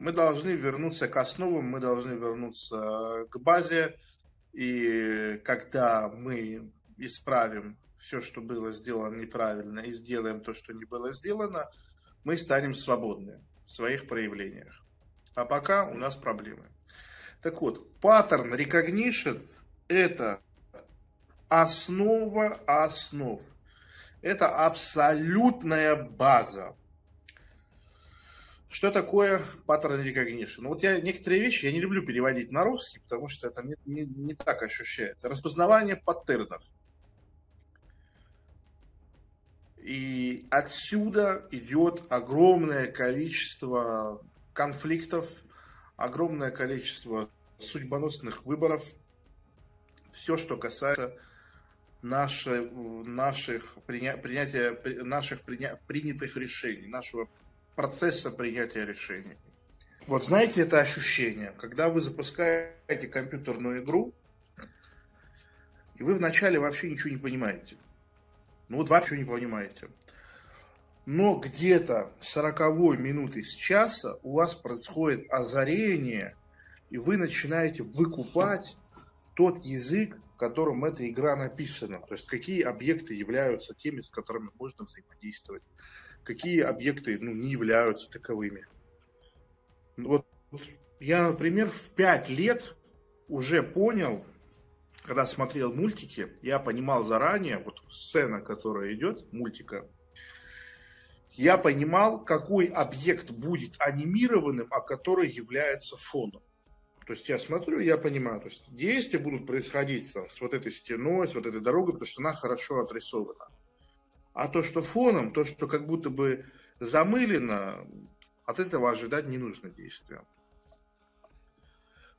Мы должны вернуться к основам, мы должны вернуться к базе. И когда мы исправим все, что было сделано неправильно, и сделаем то, что не было сделано, мы станем свободны в своих проявлениях. А пока у нас проблемы. Так вот, паттерн recognition – это основа основ. Это абсолютная база. Что такое recognition? Ну, вот я некоторые вещи я не люблю переводить на русский, потому что это не, не, не так ощущается. Распознавание паттернов. И отсюда идет огромное количество конфликтов, огромное количество судьбоносных выборов, все, что касается наши, наших, принятия, наших приня, принятых решений, нашего процесса принятия решений. Вот знаете это ощущение, когда вы запускаете компьютерную игру, и вы вначале вообще ничего не понимаете. Ну вот вообще не понимаете. Но где-то 40 минуты с часа у вас происходит озарение, и вы начинаете выкупать тот язык, котором эта игра написана. То есть какие объекты являются теми, с которыми можно взаимодействовать какие объекты ну, не являются таковыми. Вот я, например, в 5 лет уже понял, когда смотрел мультики, я понимал заранее, вот сцена, которая идет, мультика, я понимал, какой объект будет анимированным, а который является фоном. То есть я смотрю, я понимаю, то есть действия будут происходить там, с вот этой стеной, с вот этой дорогой, потому что она хорошо отрисована. А то, что фоном, то, что как будто бы замылено, от этого ожидать не нужно действия.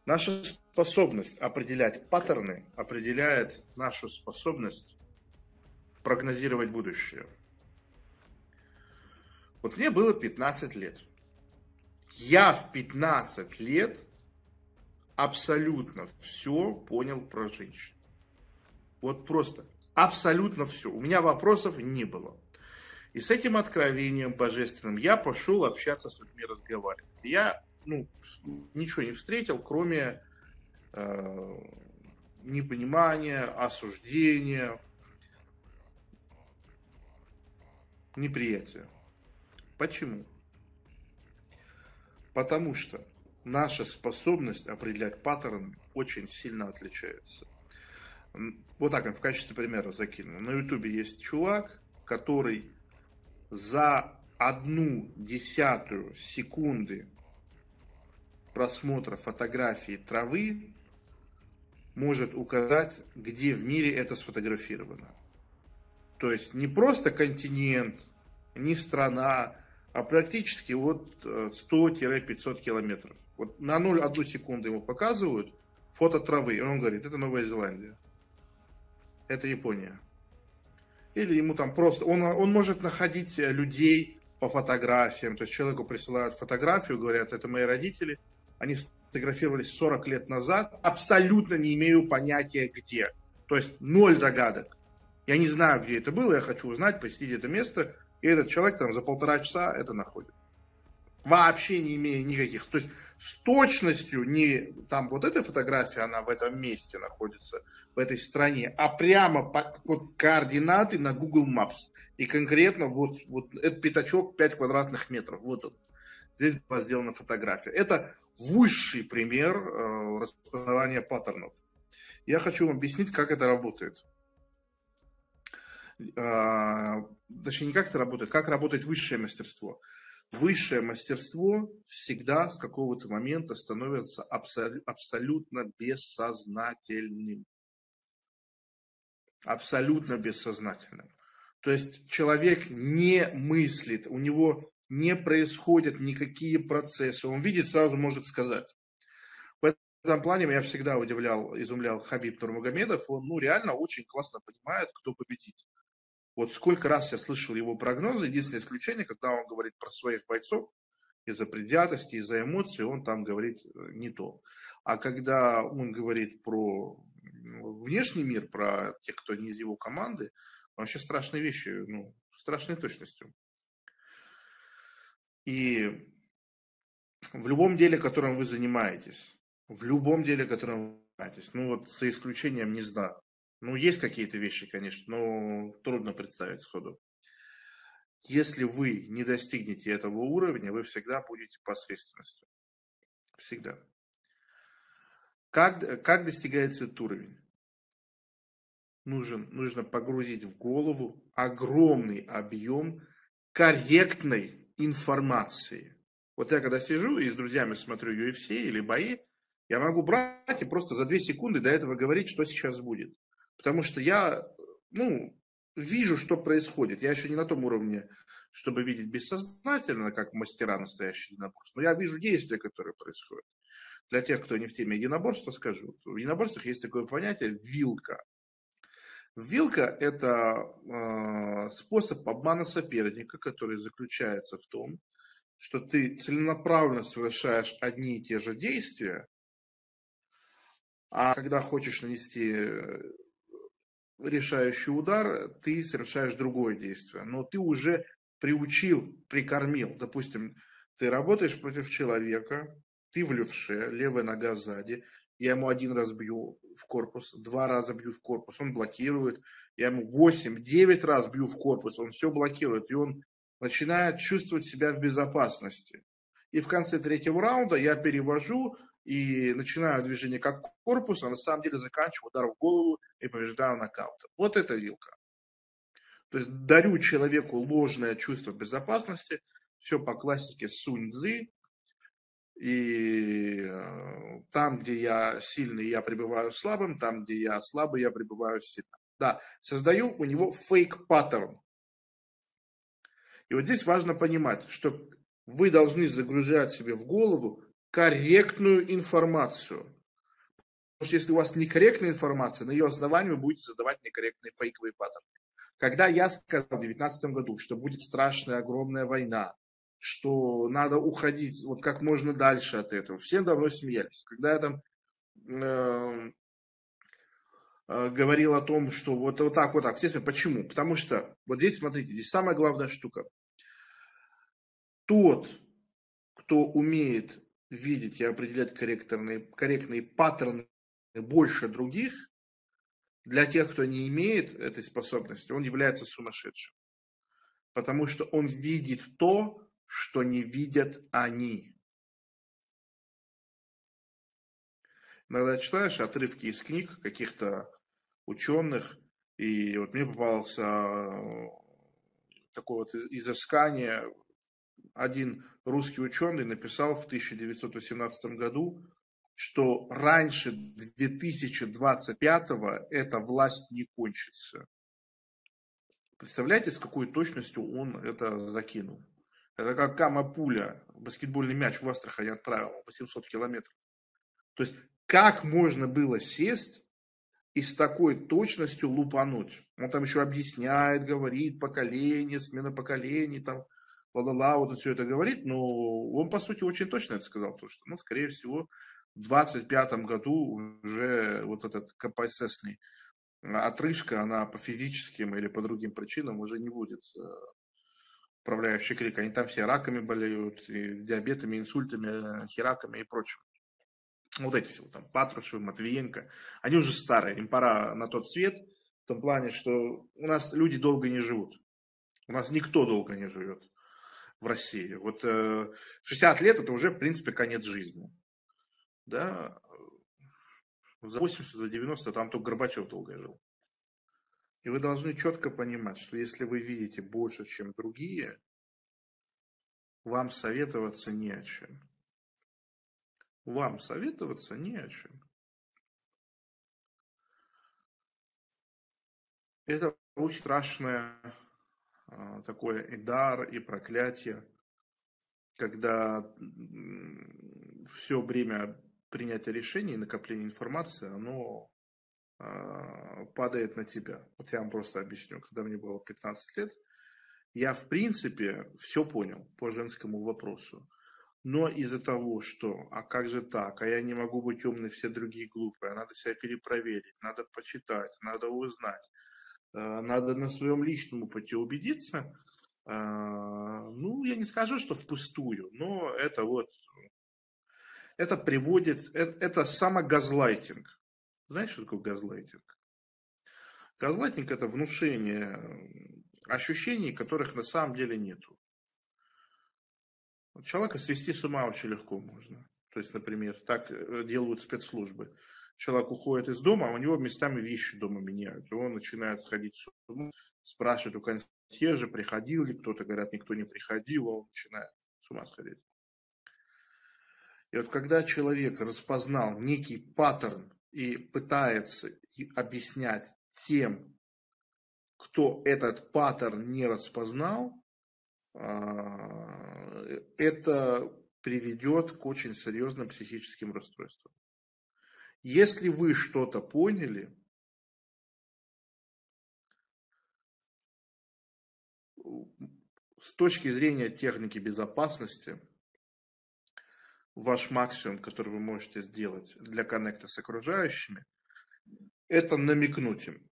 Наша способность определять паттерны определяет нашу способность прогнозировать будущее. Вот мне было 15 лет. Я в 15 лет абсолютно все понял про женщин. Вот просто Абсолютно все. У меня вопросов не было. И с этим откровением божественным я пошел общаться с людьми, разговаривать. Я ну, ничего не встретил, кроме э, непонимания, осуждения, неприятия. Почему? Потому что наша способность определять паттерны очень сильно отличается. Вот так в качестве примера закину. На ютубе есть чувак, который за одну десятую секунды просмотра фотографии травы может указать, где в мире это сфотографировано. То есть не просто континент, не страна, а практически вот 100-500 э, километров. Вот на 0,1 секунду ему показывают фото травы, и он говорит, это Новая Зеландия это Япония. Или ему там просто, он, он может находить э, людей по фотографиям, то есть человеку присылают фотографию, говорят, это мои родители, они фотографировались 40 лет назад, абсолютно не имею понятия где. То есть ноль загадок. Я не знаю, где это было, я хочу узнать, посетить это место, и этот человек там за полтора часа это находит. Вообще не имея никаких. То есть с точностью не там вот эта фотография, она в этом месте находится, в этой стране, а прямо под вот, координаты на Google Maps. И конкретно вот, вот этот пятачок 5 квадратных метров. Вот он. Здесь была сделана фотография. Это высший пример э, распознавания паттернов. Я хочу вам объяснить, как это работает. Э, точнее, не как это работает, как работает высшее мастерство высшее мастерство всегда с какого-то момента становится абсолютно бессознательным. Абсолютно бессознательным. То есть человек не мыслит, у него не происходят никакие процессы. Он видит, сразу может сказать. В этом плане меня всегда удивлял, изумлял Хабиб Нурмагомедов. Он ну, реально очень классно понимает, кто победит. Вот сколько раз я слышал его прогнозы, единственное исключение, когда он говорит про своих бойцов, из-за предвзятости, из-за эмоций, он там говорит э, не то. А когда он говорит про внешний мир, про тех, кто не из его команды, вообще страшные вещи, ну, страшной точностью. И в любом деле, которым вы занимаетесь, в любом деле, которым вы занимаетесь, ну вот за исключением не знаю. Ну, есть какие-то вещи, конечно, но трудно представить сходу. Если вы не достигнете этого уровня, вы всегда будете посредственностью. Всегда. Как, как достигается этот уровень? Нужен, нужно погрузить в голову огромный объем корректной информации. Вот я когда сижу и с друзьями смотрю UFC или бои, я могу брать и просто за две секунды до этого говорить, что сейчас будет. Потому что я, ну, вижу, что происходит. Я еще не на том уровне, чтобы видеть бессознательно, как мастера настоящих единоборств, но я вижу действия, которые происходят. Для тех, кто не в теме единоборства, скажу. В единоборствах есть такое понятие «вилка». Вилка – это э, способ обмана соперника, который заключается в том, что ты целенаправленно совершаешь одни и те же действия, а когда хочешь нанести решающий удар, ты совершаешь другое действие. Но ты уже приучил, прикормил. Допустим, ты работаешь против человека, ты в левше, левая нога сзади, я ему один раз бью в корпус, два раза бью в корпус, он блокирует, я ему 8-9 раз бью в корпус, он все блокирует, и он начинает чувствовать себя в безопасности. И в конце третьего раунда я перевожу и начинаю движение как корпус, а на самом деле заканчиваю удар в голову и побеждаю нокаутом. Вот это вилка. То есть дарю человеку ложное чувство безопасности, все по классике Сунь Цзы, и э, там, где я сильный, я пребываю слабым, там, где я слабый, я пребываю сильным. Да, создаю у него фейк паттерн. И вот здесь важно понимать, что вы должны загружать себе в голову корректную информацию. Потому что если у вас некорректная информация, на ее основании вы будете создавать некорректные фейковые паттерны. Когда я сказал в 2019 году, что будет страшная огромная война, что надо уходить вот как можно дальше от этого, все давно смеялись. Когда я там э, э, говорил о том, что вот, вот так, вот так, естественно, почему? Потому что вот здесь, смотрите, здесь самая главная штука. Тот, кто умеет видеть и определять корректные, корректные паттерны больше других, для тех, кто не имеет этой способности, он является сумасшедшим. Потому что он видит то, что не видят они. Иногда читаешь отрывки из книг каких-то ученых, и вот мне попался э, такое вот изыскание один русский ученый написал в 1918 году, что раньше 2025 эта власть не кончится. Представляете, с какой точностью он это закинул? Это как Кама Пуля, баскетбольный мяч в Астрахани отправил 800 километров. То есть, как можно было сесть и с такой точностью лупануть? Он там еще объясняет, говорит, поколение, смена поколений, там, ла-ла-ла, вот он все это говорит, но он, по сути, очень точно это сказал, потому что, ну, скорее всего, в 25 году уже вот этот КПССный отрыжка, она по физическим или по другим причинам уже не будет э, управляющий крик. Они там все раками болеют, и диабетами, инсультами, хераками и прочим. Вот эти все, там, Патрушев, Матвиенко, они уже старые, им пора на тот свет, в том плане, что у нас люди долго не живут. У нас никто долго не живет в России. Вот 60 э, лет это уже, в принципе, конец жизни. Да? За 80, за 90 там только Горбачев долго жил. И вы должны четко понимать, что если вы видите больше, чем другие, вам советоваться не о чем. Вам советоваться не о чем. Это очень страшное а, такое и дар, и проклятие, когда все время принятия решений и накопления информации, оно а, падает на тебя. Вот я вам просто объясню. Когда мне было 15 лет, я, в принципе, все понял по женскому вопросу. Но из-за того, что, а как же так, а я не могу быть умной, все другие глупые, а надо себя перепроверить, надо почитать, надо узнать, надо на своем личном опыте убедиться. Э, ну, я не скажу, что впустую, но это вот это приводит, это, это самогазлайтинг. Знаешь, что такое газлайтинг? Газлайтинг – это внушение ощущений, которых на самом деле нету. Человека свести с ума очень легко можно. То есть, например, так э, делают спецслужбы. Человек уходит из дома, а у него местами вещи дома меняют. И он начинает сходить с ума, спрашивает у консьержа, приходил ли кто-то, говорят, никто не приходил, он начинает с ума сходить. И вот когда человек распознал некий паттерн и пытается объяснять тем, кто этот паттерн не распознал, а, это приведет к очень серьезным психическим расстройствам. Если вы что-то поняли, с точки зрения техники безопасности, ваш максимум, который вы можете сделать для коннекта с окружающими, это намекнуть им.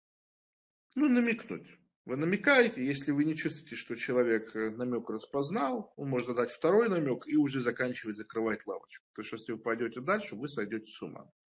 Ну, намекнуть. Вы намекаете, если вы не чувствуете, что человек э, намек распознал, он может дать второй намек и уже заканчивать закрывать лавочку. Потому что если вы пойдете дальше, вы сойдете с ума.